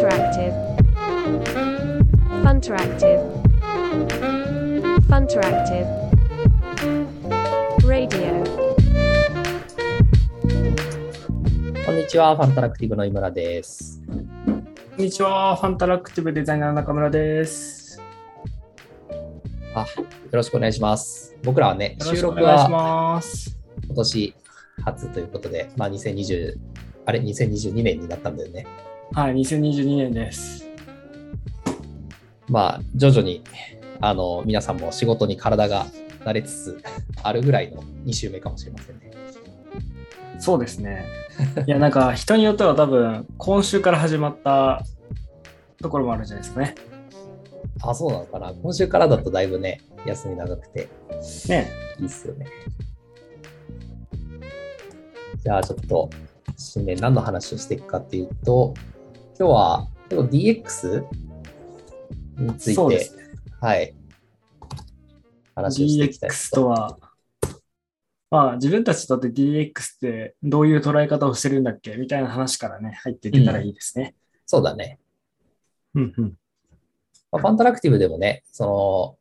Funteractive. Funteractive. Funteractive. Radio. こんにちは、ファンタラクティブの井村です。こんにちは、ファンタラクティブデザイナー中村です。あ、よろしくお願いします。僕らはね、よろし収録くお願いしはます。今年初ということで、まあ2020、あれ、2022年になったんだよね。はい、2022年です。まあ、徐々に、あの、皆さんも仕事に体が慣れつつあるぐらいの2週目かもしれませんね。そうですね。いや、なんか人によっては多分、今週から始まったところもあるんじゃないですかね。あ、そうなのかな。今週からだとだいぶね、休み長くてね。いいっすよね。じゃあちょっと、新年何の話をしていくかっていうと、今日はちょっと DX について、ね。はい、話をしていきたい DX とは、まあ自分たちにとって DX ってどういう捉え方をしてるんだっけ？みたいな話からね、入っていけたらいいですね。そうだね。うんうん。まあ、ファンタラクティブでもね、その、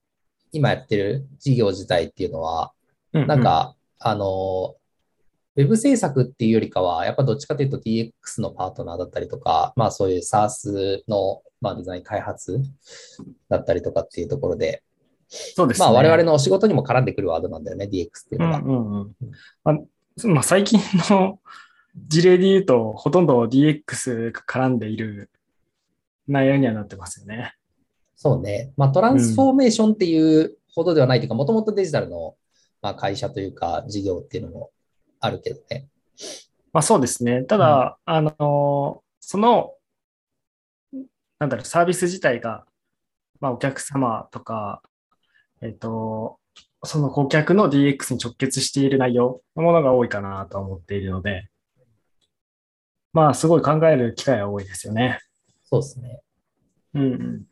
今やってる事業自体っていうのは、うんうんなん、か、あの、ウェブ制作っていうよりかは、やっぱどっちかというと DX のパートナーだったりとか、まあそういう SaaS の、まあ、デザイン開発だったりとかっていうところで、そうですね。まあ我々の仕事にも絡んでくるワードなんだよね、DX っていうのが。うんうんうんまあまあ、最近の事例で言うと、ほとんど DX が絡んでいる内容にはなってますよね。そうね。まあトランスフォーメーションっていうほどではないというか、もともとデジタルの、まあ、会社というか事業っていうのもあるけどね。まあそうですね。ただ、あの、その、なんだろう、サービス自体が、まあお客様とか、えっと、その顧客の DX に直結している内容のものが多いかなとは思っているので、まあすごい考える機会は多いですよね。そうですね。うんうん。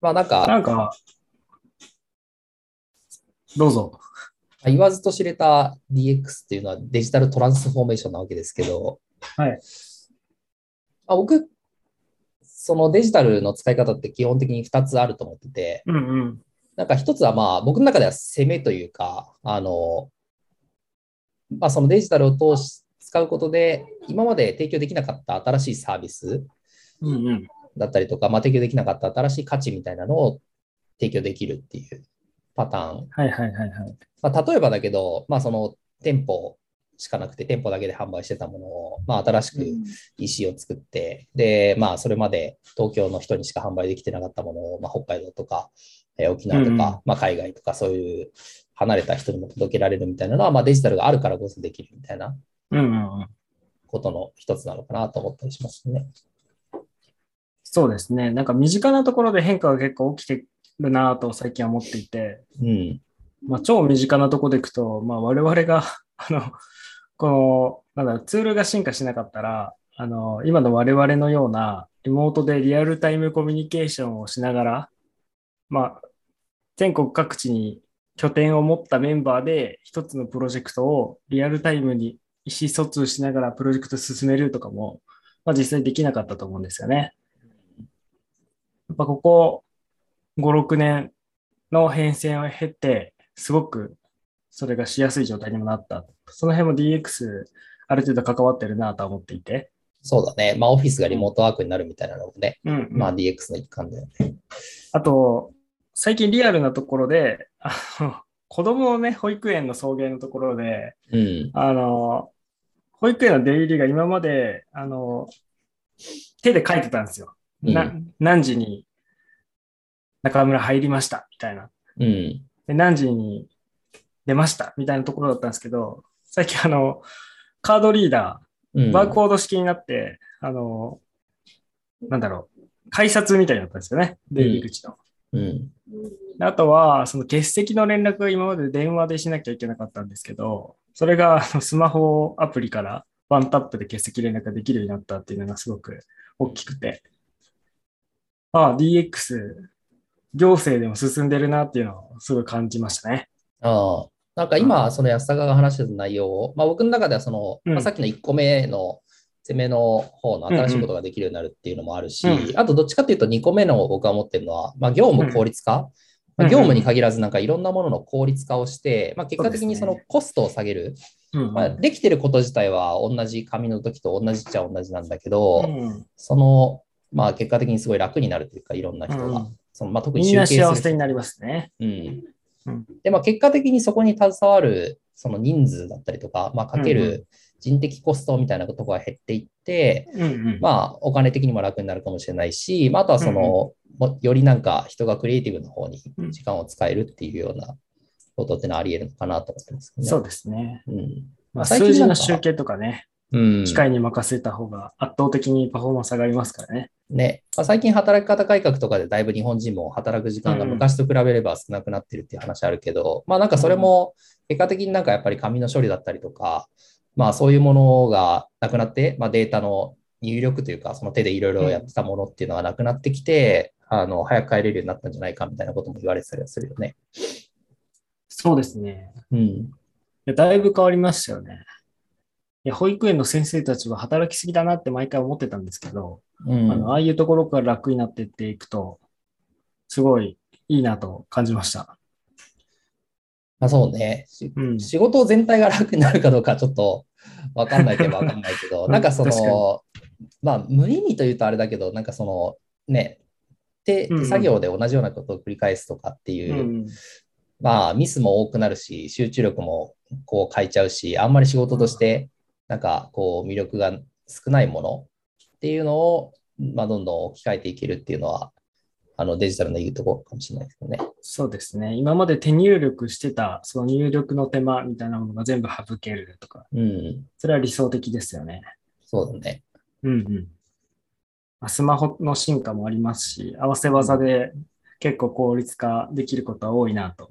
まあなんか、なんか、どうぞ。言わずと知れた DX っていうのはデジタルトランスフォーメーションなわけですけど、はい。あ僕、そのデジタルの使い方って基本的に2つあると思ってて、うんうん。なんか1つはまあ僕の中では攻めというか、あの、まあそのデジタルを通し使うことで、今まで提供できなかった新しいサービス。だったりとか、まあ提供できなかった新しい価値みたいなのを提供できるっていうパターンはいはいはいはい。まあ、例えばだけど、まあ、その店舗しかなくて、店舗だけで販売してたものを、まあ、新しく EC を作って、で、まあ、それまで東京の人にしか販売できてなかったものを、まあ、北海道とか、えー沖縄とか、うんうんまあ、海外とか、そういう離れた人にも届けられるみたいなのは、まあ、デジタルがあるからこそできるみたいなうんうんうん。ことの一つなのかなと思ったりしますね。そうですね。なんか身近なところで変化が結構起きてるなと最近は思っていて、うん。まあ、超身近なところでいくと、まあ、我々が、あの、この、なんだろう、ツールが進化しなかったら、あの、今の我々のようなリモートでリアルタイムコミュニケーションをしながら、まあ、全国各地に拠点を持ったメンバーで一つのプロジェクトをリアルタイムに意思疎通しながらプロジェクト進めるとかも、まあ、実際できなかったと思うんですよね。やっぱここ5、6年の変遷を経て、すごくそれがしやすい状態にもなった。その辺も DX ある程度関わってるなとは思っていて。そうだね。まあ、オフィスがリモートワークになるみたいなのもね、うんうんまあ、DX の一環だよね。あと、最近リアルなところで、あの子供をね、保育園の送迎のところで、うん。あの、保育園の出入りが今まで、あの、手で書いてたんですよ。うんな何時に中村入りました、みたいな。うん。で何時に出ました、みたいなところだったんですけど、最近あの、カードリーダうんー、バーコード式になって、あの、なんだろう、改札みたいになったんですよね、出入り口の。うん。あとは、その欠席の連絡が今まで電話でしなきゃいけなかったんですけど、それがスマホアプリからワンタップで欠席連絡ができるようになったっていうのがすごく大きくて、ああ、DX、行政でも進んでるなっていうのをすごい感じましたね。ああ。なんか今、その安坂が話してた内容を、まあ僕の中ではその、うん。まあ、さっきの1個目の攻めの方の新しいことができるようになるっていうのもあるし、うん。うんあとどっちかっていうと2個目の僕が思ってるのは、まあ、業務効率化、うん。まあ業務に限らずなんかいろんなものの効率化をして、まあ、結果的にそのコストを下げる、うんまあ、できてること自体は同じ紙の時と同じっちゃ同じなんだけど、うん。その、まあ、結果的にすごい楽になるというか、いろんな人が。うんそのまあ、特にみんな幸せになりますね。うんうんで、まあ、結果的にそこに携わるその人数だったりとか、まあ、かけうんうる人的コストみたいなところが減っていって、うんうん。まあ、お金的にも楽になるかもしれないし、まあ、あとはその、もよりなんか人がクリエイティブの方に時間を使えるっていうようなことってのはあり得るのかなと思ってますね。そうですね。うん。まあ、数字の集計とかね、うん。機械に任せた方が圧倒的にパフォーマンス上がりますからね。ね、まあ、最近働き方改革とかでだいぶ日本人も働く時間がうん昔と比べれば少なくなってるっていう話あるけど、まあなんかそれも結果的になんかやっぱり紙の処理だったりとか、まあそういうものがなくなって、まあデータの入力というか、その手でいろいろやってたものっていうのがなくなってきて、あの、早く帰れるようになったんじゃないかみたいなことも言われてたりはするよね。そうですね。うん。だいぶ変わりましたよね。いや保育園の先生たちは働きすぎだなって毎回思ってたんですけど、うんあのああいうところから楽になっていっていくと、すごいいいなと感じました。まあそうね。しうん。仕事全体が楽になるかどうかちょっとわかんないけどわかんないけど、うんなんかその、まあ無意味というとあれだけど、なんかそのね、手作業で同じようなことを繰り返すとかっていうう、ん、まあミスも多くなるし、集中力もこう変えちゃうし、あんまり仕事としてなんかこう魅力が少ないものっていうのを、まあどんどん置き換えていけるっていうのは、あのデジタルのいいところかもしれないですよね。そうですね。今まで手入力してた、その入力の手間みたいなものが全部省けるとか、うん、それは理想的ですよね。そうだね。うんうん。まあスマホの進化もありますし、合わせ技で結構効率化できることは多いなと、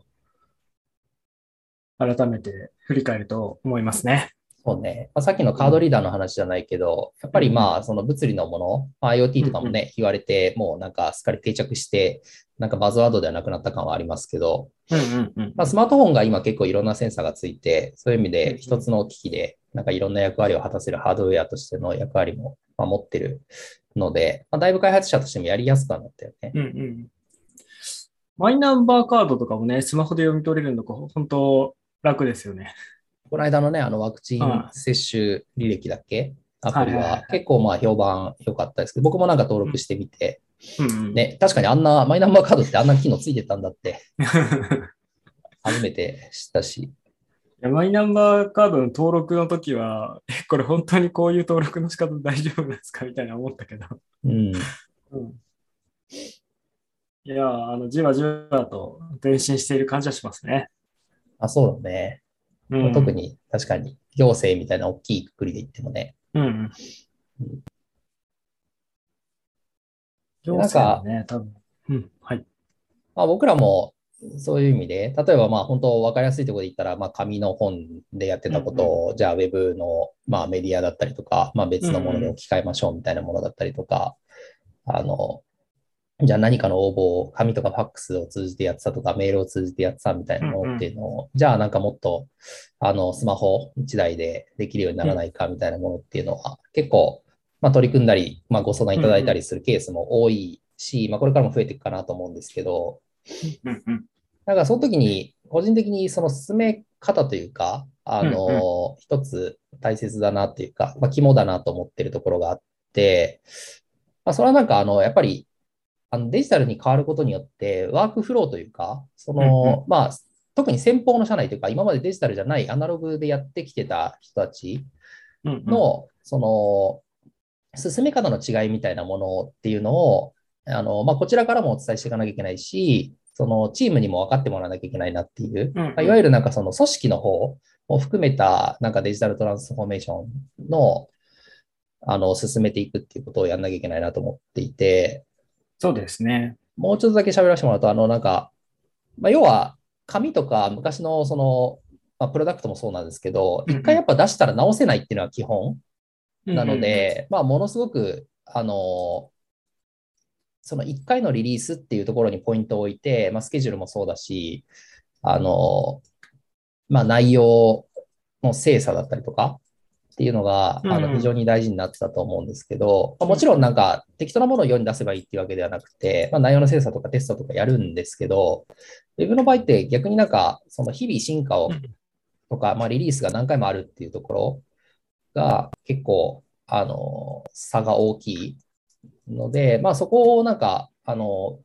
改めて振り返ると思いますね。そうね。まあ、さっきのカードリーダーの話じゃないけど、やっぱりまあ、その物理のもの、まあ、IoT とかもね、言われて、もうなんかすっかり定着して、なんかバズワードではなくなった感はありますけど、うんうんうん。まあ、スマートフォンが今結構いろんなセンサーがついて、そういう意味で一つの機器で、なんかいろんな役割を果たせるハードウェアとしての役割もまあ持ってるので、まあ、だいぶ開発者としてもやりやすくはなったよね。うんうん。マイナンバーカードとかもね、スマホで読み取れるのが本当楽ですよね。この間のね、あのワクチン接種履歴だっけ？アプリは結構まあ評判良かったですけど、僕もなんか登録してみて。ね、確かにあんな、マイナンバーカードってあんな機能ついてたんだって、初めて知ったし。いやマイナンバーカードの登録の時は、え、これ本当にこういう登録の仕方大丈夫なんですか？みたいな思ったけど。うん。うん、いやー、あの、じわじわと前進している感じはしますね。あ、そうだね。うん、特に確かに行政みたいな大きいくくりで言ってもね。うんうん。行なんか政はね、多分。うん、はい。まあ、僕らもそういう意味で、例えばまあ本当分かりやすいところで言ったら、まあ、紙の本でやってたことを、じゃあウェブのまあメディアだったりとか、まあ、別のものに置き換えましょうみたいなものだったりとか、あの、じゃあ何かの応募を紙とかファックスを通じてやってたとか、メールを通じてやってたみたいなものっていうのを、じゃあなんかもっとあのスマホ1台でできるようにならないかみたいなものっていうのは、結構、まあ、取り組んだり、まあ、ご相談いただいたりするケースも多いし、まあ、これからも増えていくかなと思うんですけど、うんうん。だからその時に、個人的にその進め方というか、あの、一つ大切だなっていうか、まあ、肝だなと思ってるところがあって、まあ、それはなんか、あの、やっぱり、あのデジタルに変わることによって、ワークフローというか、そうんうの、まあ、特に先方の社内というか、今までデジタルじゃないアナログでやってきてた人たちうんうん、の、その、進め方の違いみたいなものっていうのを、あの、まあ、こちらからもお伝えしていかなきゃいけないし、そのチームにも分かってもらわなきゃいけないなっていう、うんうん。まあいわゆるなんかその組織の方を含めたなんかデジタルトランスフォーメーションの、あの、進めていくっていうことをやんなきゃいけないなと思っていて、そうですね。もうちょっとだけ喋らせてもらうと、あの、なんか、まあ、要は、紙とか昔のその、まあ、プロダクトもそうなんですけど、一回やっぱ出したら直せないっていうのは基本。なので、まあ、ものすごく、あの、その1回のリリースっていうところにポイントを置いて、まあ、スケジュールもそうだし、あの、まあ、内容の精査だったりとか、っていうのが、あのうん非常に大事になってたと思うんですけど、まあもちろんなんか適当なものを世に出せばいいっていうわけではなくて、まあ、内容の精査とかテストとかやるんですけど、ウェブの場合って逆になんかその日々進化をうん。とか、まあ、リリースが何回もあるっていうところが結構あの差が大きいので、まあ、そこをなんかあの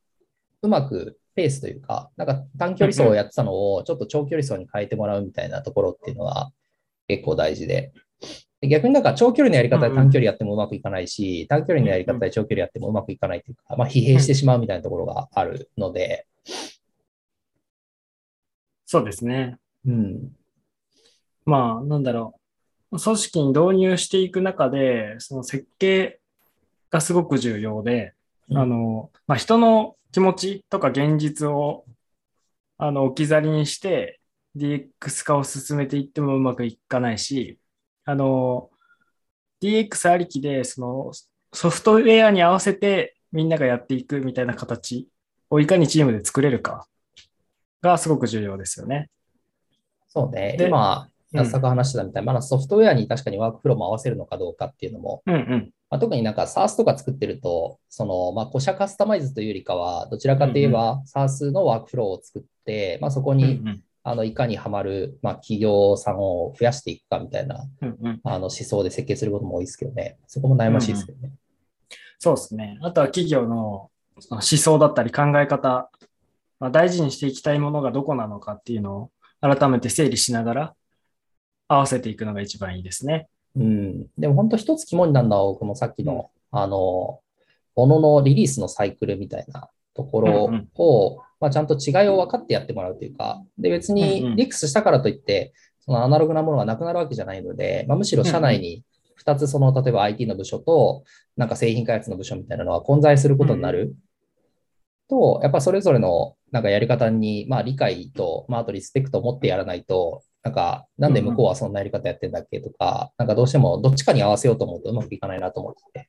うまくペースというか、なんか短距離走をやってたのをちょっと長距離走に変えてもらうみたいなところっていうのが結構大事で。で逆になんか長距離のやり方で短距離やってもうまくいかないし、短距離のやり方で長距離やってもうまくいかないというか、まあ、疲弊してしまうみたいなところがあるので、そうですね。うん、まあ、なんだろう。組織に導入していく中で、その設計がすごく重要で、うん。あの、まあ、人の気持ちとか現実をあの置き去りにして DX 化を進めていってもうまくいかないし、あの、DX ありきで、そのソフトウェアに合わせてみんながやっていくみたいな形をいかにチームで作れるかがすごく重要ですよね。そうね。で今、うん安坂話してたみたいに、まだソフトウェアに確かにワークフローも合わせるのかどうかっていうのも、うんうん。まあ、特になんか SARS とか作ってると、その、まあ、古社カスタマイズというよりかは、どちらかといえば SARS のワークフローを作って、まあ、そこうんうに、んあの、いかにはまる、まあ、企業さんを増やしていくかみたいな、うんうんあの、思想で設計することも多いですけどね。そこも悩ましいですけどね。そうですね。あとは企業の思想だったり考え方、まあ、大事にしていきたいものがどこなのかっていうのを改めて整理しながら合わせていくのが一番いいですね。うん。でも本当一つ肝になるのは、僕もさっきの、あの、もののリリースのサイクルみたいなところうんうんを、まあ、ちゃんと違いを分かってやってもらうというか、で、別うんにうんリックスしたからといって、そのアナログなものがなくなるわけじゃないので、まあ、むしろ社内に2つその、例えば IT の部署と、なんか製品開発の部署みたいなのは混在することになる。と、やっぱそれぞれのなんかやり方に、まあ、理解と、まあ、あとリスペクトを持ってやらないと、なんか、なんで向こうはそんなやり方やってんだっけとか、なんかどうしてもどっちかに合わせようと思うとうまくいかないなと思ってて。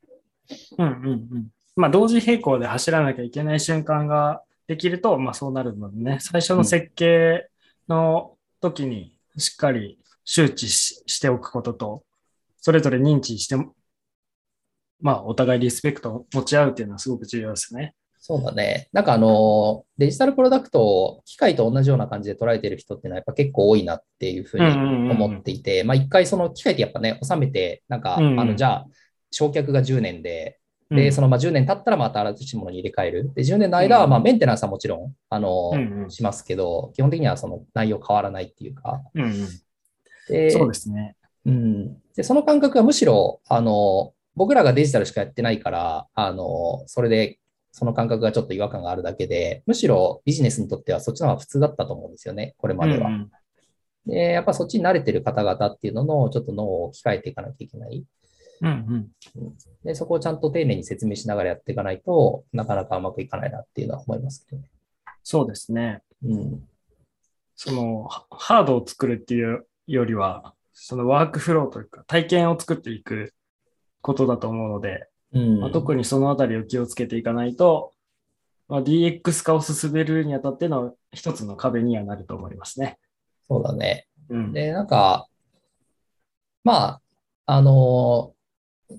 うんうんうん。まあ同時並行で走らなきゃいけない瞬間ができると、まあそうなるのでね、最初の設計の時にしっかり周知ししておくことと、それぞれ認知して、まあお互いリスペクトを持ち合うっていうのはすごく重要ですね。そうだね。なんかあの、デジタルプロダクトを機械と同じような感じで捉えてる人っていうのはやっぱ結構多いなっていうふうに思っていて、まあ一回その機械ってやっぱね、収めて、なんか、あの、じゃあ、焼却が10年で、で、そのまあ10年経ったらまた新しいものに入れ替える。で、10年の間はまあメンテナンスはもちろん、あの、うんうんしますけど、基本的にはその内容変わらないっていうか。うんうん、で、そうですね。うん。で、その感覚はむしろ、あの、僕らがデジタルしかやってないから、あの、それで、その感覚がちょっと違和感があるだけで、むしろビジネスにとってはそっちの方が普通だったと思うんですよね、これまでは。うんうんで、やっぱそっちに慣れてる方々っていうのの、ちょっと脳を置き換えていかなきゃいけない。うんで、そこをちゃんと丁寧に説明しながらやっていかないとなかなかうまくいかないなっていうのは思いますけどね。そうですね。うん。そのハハードを作るっていうよりは、そのワークフローというか体験を作っていくことだと思うので、うん。まあ、特にそのあたりを気をつけていかないと、まあ、DX 化を進めるにあたっての一つの壁にはなると思いますね。そうだね。うん。で、なんか、まあ、あの、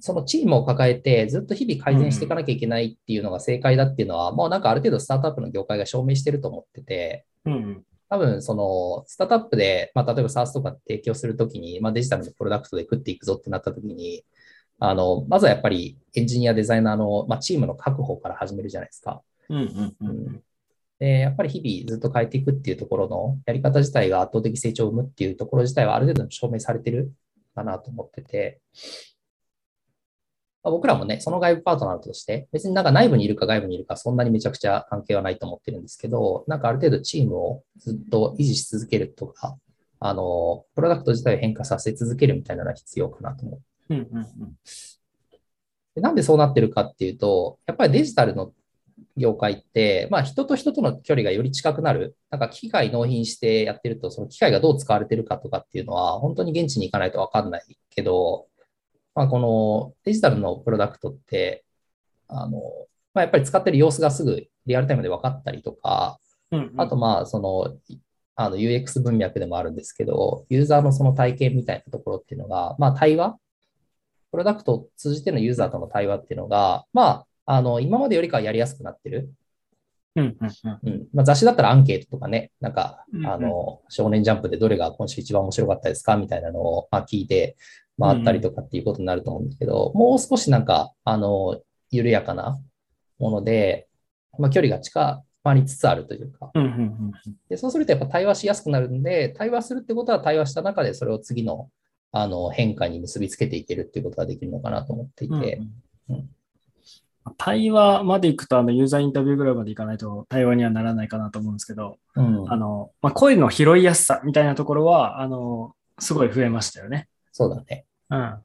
そのチームを抱えてずっと日々改善していかなきゃいけないっていうのが正解だっていうのは、もうなんかある程度スタートアップの業界が証明してると思ってて、うん。多分そのスタートアップで、まあ、例えば SARS とか提供するときに、まあ、デジタルのプロダクトで食っていくぞってなったときに、あの、まずはやっぱりエンジニア、デザイナーの、まあ、チームの確保から始めるじゃないですか。うんうんうん。で、やっぱり日々ずっと変えていくっていうところのやり方自体が圧倒的成長を生むっていうところ自体はある程度証明されてるかなと思ってて、まあ僕らもね、その外部パートナーとして、別になんか内部にいるか外部にいるかそんなにめちゃくちゃ関係はないと思ってるんですけど、なんかある程度チームをずっと維持し続けるとか、あの、プロダクト自体を変化させ続けるみたいなのは必要かなと思う。うんうんうん。でなんでそうなってるかっていうと、やっぱりデジタルの業界って、まあ人と人との距離がより近くなる。なんか機械納品してやってると、その機械がどう使われてるかとかっていうのは、本当に現地に行かないとわかんないけど、まあこのデジタルのプロダクトって、あの、まあやっぱり使ってる様子がすぐリアルタイムで分かったりとか、うんうんあとまあその、あの UX 文脈でもあるんですけど、ユーザーのその体験みたいなところっていうのが、まあ対話、プロダクトを通じてのユーザーとの対話っていうのが、まあ、あの、今までよりかはやりやすくなってる。うんうんうん。うん。まあ、雑誌だったらアンケートとかね、なんか、あの、少年ジャンプでどれが今週一番面白かったですかみたいなのを、まあ、聞いて回ったりとかっていうことになると思うんですけど、もう少しなんか、あの、緩やかなもので、まあ、距離が近まりつつあるというか、そうするとやっぱ対話しやすくなるんで、対話するってことは対話した中でそれを次のあの変化に結びつけていけるっていうことができるのかなと思っていて、うん。うん対話まで行くと、あの、ユーザーインタビューぐらいまで行かないと対話にはならないかなと思うんですけど、うんあの、まあ、声の拾いやすさみたいなところは、あの、すごい増えましたよね。そうだね。うん。ま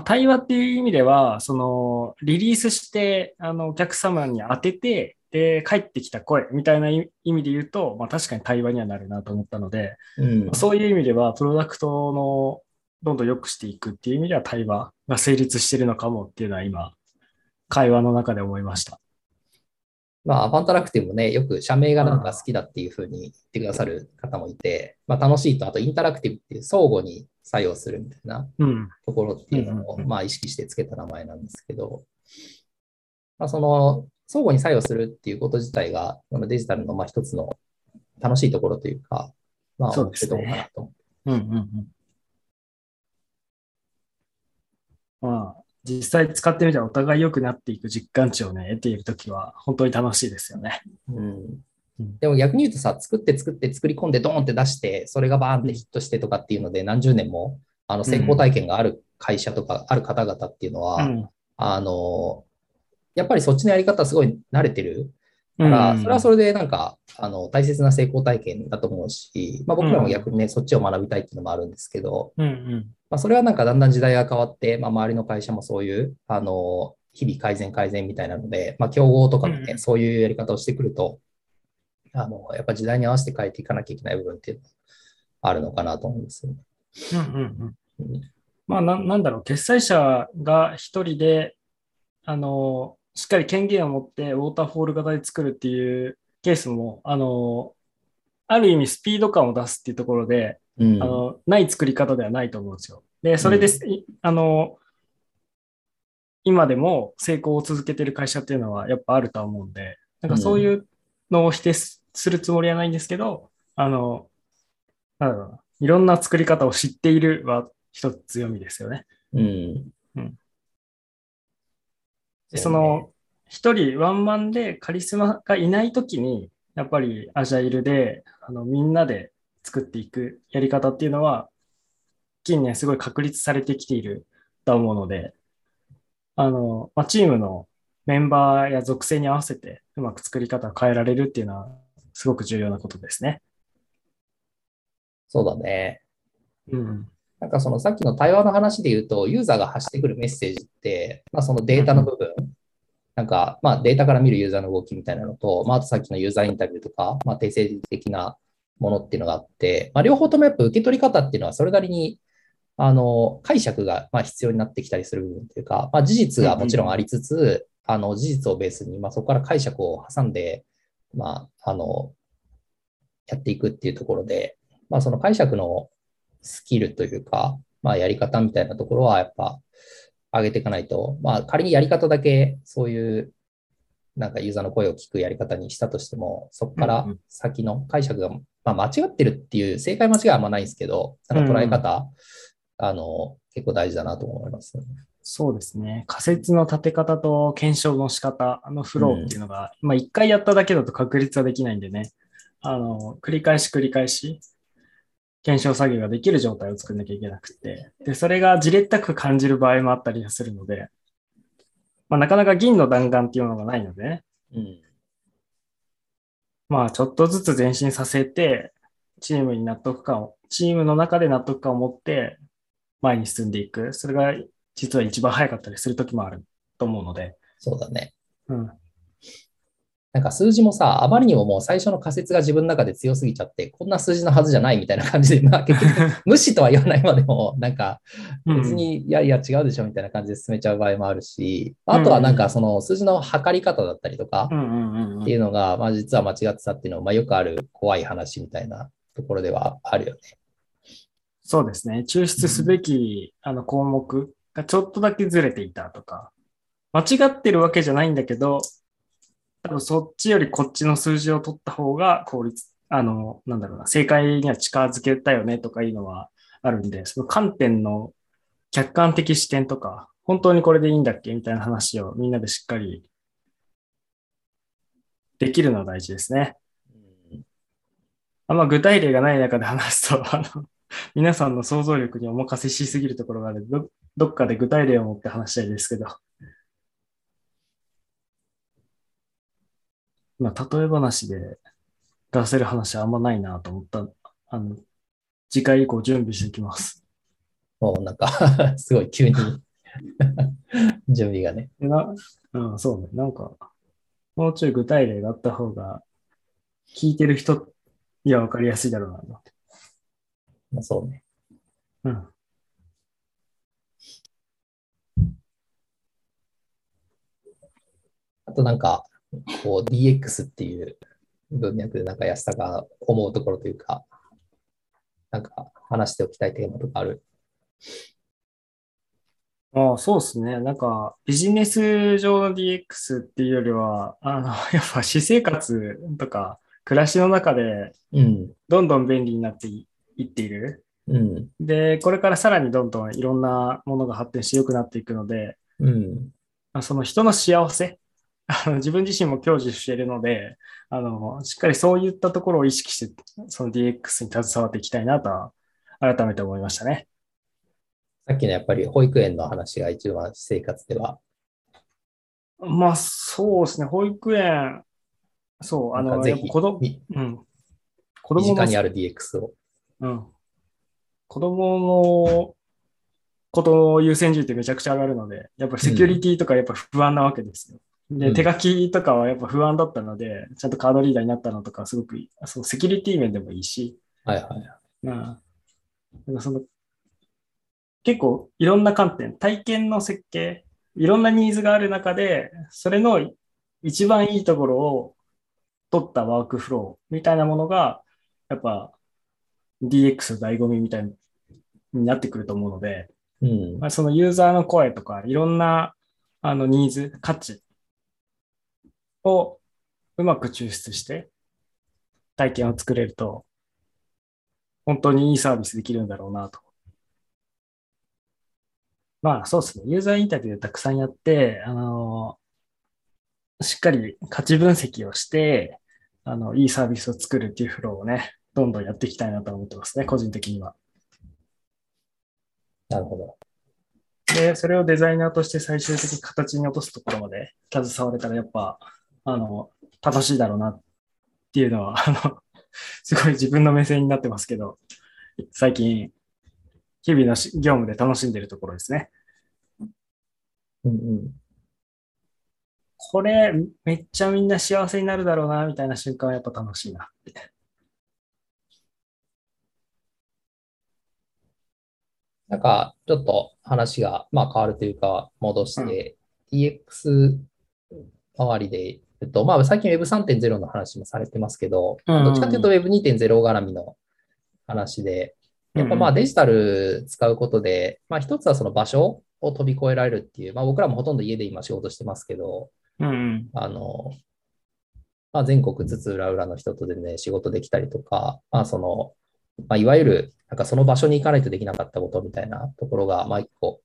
あ、対話っていう意味では、その、リリースして、あの、お客様に当てて、で、帰ってきた声みたいな意意味で言うと、まあ、確かに対話にはなるなと思ったので、うん、そういう意味では、プロダクトのどんどん良くしていくっていう意味では対話が成立してるのかもっていうのは今、会話の中で思いました。まあ、ファンタラクティブもね、よく社名がなんか好きだっていうふうに言ってくださる方もいて、まあ、楽しいと、あとインタラクティブっていう相互に作用するみたいなうん。ところっていうのを、まあ、意識してつけた名前なんですけど、まあ、その相互に作用するっていうこと自体が、このデジタルのまあ一つの楽しいところというか、まあ、面そうですね白いところかなと思う。うんうんうん。まあ、実際使ってみたらお互い良くなっていく実感値をね、得ているときは本当に楽しいですよね。うんうんでも逆に言うとさ、作って作って作り込んでドーンって出して、それがバーンってヒットしてとかっていうので、何十年もあの成功体験がある会社とか、ある方々っていうのは、うん。あの、やっぱりそっちのやり方すごい慣れてるから、それはそれでなんか、あの、大切な成功体験だと思うし、まあ僕らも逆にね、そっちを学びたいっていうのもあるんですけど、うんうん。まあそれはなんかだんだん時代が変わって、まあ周りの会社もそういう、あの、日々改善改善みたいなので、まあ競合とかもね、うんそういうやり方をしてくると、あの、やっぱ時代に合わせて変えていかなきゃいけない部分っていうのがあるのかなと思うんですよね。うんうんうん。うん。まあな、なんだろう、決裁者が一人で、あの、しっかり権限を持ってウォーターフォール型で作るっていうケースも、あの、ある意味スピード感を出すっていうところで、うんあの、ない作り方ではないと思うんですよ。で、それで、いあの、今でも成功を続けてる会社っていうのはやっぱあるとは思うんで、なんかそういうのを否定すするつもりはないんですけど、あの、なんだろうな、いろんな作り方を知っているは一つ強みですよね。うん。でその、一人ワンマンでカリスマがいないときに、やっぱりアジャイルで、あの、みんなで作っていくやり方っていうのは、近年すごい確立されてきていると思うので、あの、まあ、チームのメンバーや属性に合わせてうまく作り方を変えられるっていうのは、すごく重要なことですね。そうだね。うん。なんかそのさっきの対話の話で言うと、ユーザーが発してくるメッセージって、まあそのデータの部分、なんかまあデータから見るユーザーの動きみたいなのと、まああとさっきのユーザーインタビューとか、まあ定性的なものっていうのがあって、まあ両方ともやっぱ受け取り方っていうのはそれなりに、あの、解釈がまあ必要になってきたりする部分っていうか、まあ事実がもちろんありつつ、あの事実をベースに、まあそこから解釈を挟んで、まああの、やっていくっていうところで、まあその解釈のスキルというか、まあやり方みたいなところはやっぱ上げていかないと、まあ仮にやり方だけそういうなんかユーザーの声を聞くやり方にしたとしても、そこからうんうん。先の解釈が、まあ、間違ってるっていう正解間違いはあんまないんですけど、なんか捉え方、あの、結構大事だなと思います、ね。そうですね。仮説の立て方と検証の仕方、あのフローっていうのが、まあ一回やっただけだと確立はできないんでね、あの、繰り返し繰り返し、検証作業ができる状態を作んなきゃいけなくて、で、それがじれったく感じる場合もあったりするので、まあなかなか銀の弾丸っていうのがないのでね、うん。まあちょっとずつ前進させて、チームに納得感を、チームの中で納得感を持って前に進んでいく。それが実は一番早かったりするときもあると思うので、そうだね。うん。なんか数字もさ、あまりにももう最初の仮説が自分の中で強すぎちゃって、こんな数字のはずじゃないみたいな感じで、まあ結局、無視とは言わないまでも、なんか別に、いやいや違うでしょみたいな感じで進めちゃう場合もあるし、あとはなんかその数字の測り方だったりとかっていうのが、まあ実は間違ってたっていうのは、まあよくある怖い話みたいなところではあるよね。そうですね。抽出すべき、あの項目がちょっとだけずれていたとか、間違ってるわけじゃないんだけど、多分そっちよりこっちの数字を取った方が効率、あの、なんだろうな、正解には近づけたよねとかいうのはあるんで、その観点の客観的視点とか、本当にこれでいいんだっけみたいな話をみんなでしっかりできるのは大事ですね。あんま具体例がない中で話すと、あの、皆さんの想像力にお任せしすぎるところがあるど、どっかで具体例を持って話したいですけど。まあ、例え話で出せる話はあんまないなと思った。あの、次回以降準備していきます。もうなんか すごい急に 準備がね。な、うん、そうね。なんか、もうちょい具体例があった方が、聞いてる人には分かりやすいだろうな。まあ、そうね。うん。あとなんか、こう DX っていう文脈でなんか安田が思うところというか、なんか話しておきたいテーマとかある？ああ、そうですね。なんか、ビジネス上の DX っていうよりは、あの、やっぱ私生活とか、暮らしの中で、どんどん便利になっていっている。うん、で、これからさらにどんどんいろんなものが発展して良くなっていくので、うん、その人の幸せあの自分自身も享受しているので、あの、しっかりそういったところを意識して、その DX に携わっていきたいなとは、改めて思いましたね。さっきのやっぱり保育園の話が一番生活では。まあ、そうですね。保育園、そう、あの、ぜひ子供、うん。子供身近にある DX を。うん。子供のこと優先順位ってめちゃくちゃ上がるので、やっぱりセキュリティとかやっぱ不安なわけですよ。で、手書きとかはやっぱ不安だったので、ちゃんとカードリーダーになったのとか、すごくそうセキュリティ面でもいいし、はいはい。まあ、その結構いろんな観点、体験の設計、いろんなニーズがある中で、それの一番いいところを取ったワークフローみたいなものが、やっぱ DX 醍醐味みたいになってくると思うので、うん。まあ、そのユーザーの声とか、いろんなあのニーズ、価値をうまく抽出して体験を作れると、本当にいいサービスできるんだろうなと。まあそうですね。ユーザーインタビューたくさんやって、あの、しっかり価値分析をして、あの、いいサービスを作るっていうフローをね、どんどんやっていきたいなと思ってますね、個人的には。なるほど。で、それをデザイナーとして最終的に形に落とすところまで携われたらやっぱあの、正しいだろうなっていうのは、あの、すごい自分の目線になってますけど、最近、日々の業務で楽しんでるところですね。うんうん、これ、めっちゃみんな幸せになるだろうな、みたいな瞬間はやっぱ楽しいなって。なんか、ちょっと話が、まあ、変わるというか、戻して、うん、DX 周りでえっと、まあ、最近 Web3.0 の話もされてますけど、うん、どっちかというと Web2.0 絡みの話で、やっぱまあデジタル使うことで、まあ一つはその場所を飛び越えられるっていう、まあ僕らもほとんど家で今仕事してますけど、うん、あの、まあ全国津々浦々の人とでね、仕事できたりとか、まあその、まあいわゆる、なんかその場所に行かないとできなかったことみたいなところが、まあ一個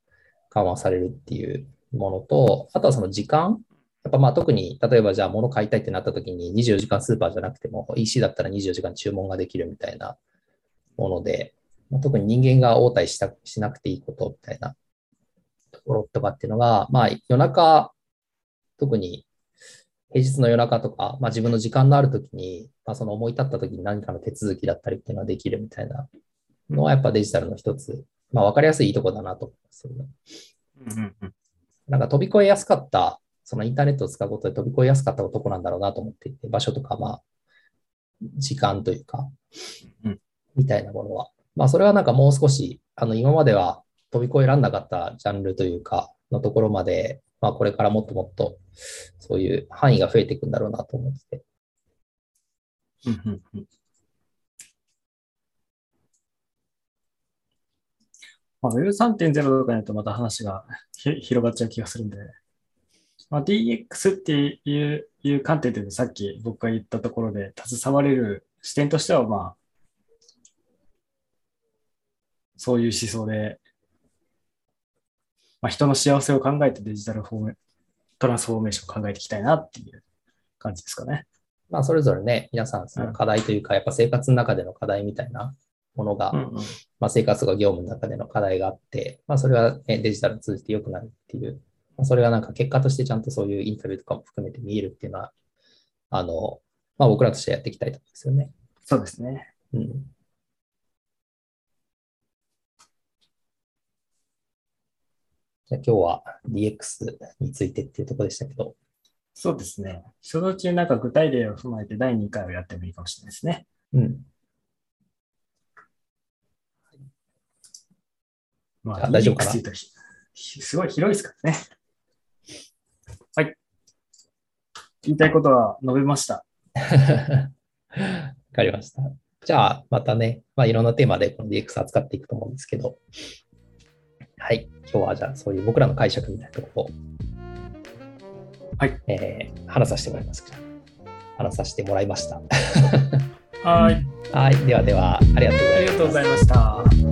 緩和されるっていうものと、あとはその時間やっぱまあ特に、例えばじゃあ物買いたいってなった時に24時間スーパーじゃなくても EC だったら24時間注文ができるみたいなもので、まあ、特に人間が応対したしなくていいことみたいなところとかっていうのが、まあ夜中、特に平日の夜中とか、まあ自分の時間のある時に、まあその思い立った時に何かの手続きだったりっていうのができるみたいなのはやっぱデジタルの一つ、まあ分かりやすいいいとこだなと思います、ね。なんか飛び越えやすかったそのインターネットを使うことで飛び越えやすかったとこなんだろうなと思っていて、場所とか、まあ、時間というか、うんみたいなものは。まあ、それはなんかもう少し、あの、今までは飛び越えられなかったジャンルというか、のところまで、まあ、これからもっともっと、そういう範囲が増えていくんだろうなと思ってて。うんうんうんまあ、Web3.0 とかになるとまた話がひ広がっちゃう気がするんで、まあ、DX っていういう観点でさっき僕が言ったところで携われる視点としては、まあ、そういう思想で、まあ、人の幸せを考えてデジタルフォーメトランスフォーメーションを考えていきたいなっていう感じですかね。まあ、それぞれね、皆さん、その課題というか、やっぱ生活の中での課題みたいなものが、うんうんまあ、生活とか業務の中での課題があって、まあ、それは、ね、デジタルを通じて良くなるっていう、まあ、それがなんか結果としてちゃんとそういうインタビューとかも含めて見えるっていうのは、あの、まあ、僕らとしてやっていきたいと思うんですよね。そうですね。うん。じゃあ今日は DX についてっていうところでしたけど、そうですね。そのうちなんか具体例を踏まえて第2回をやってもいいかもしれないですね。うん。まあ大丈夫かな？すごい広いですからね。はい。言いたいことは述べました。わかりました。じゃあ、またね、まあ、いろんなテーマでこの DX 扱っていくと思うんですけど、はい。今日はじゃあ、そういう僕らの解釈みたいなところを、はい。えー話させてもらいます。話させてもらいました。はい。はい。ではでは、ありがとうございますありがとうございました。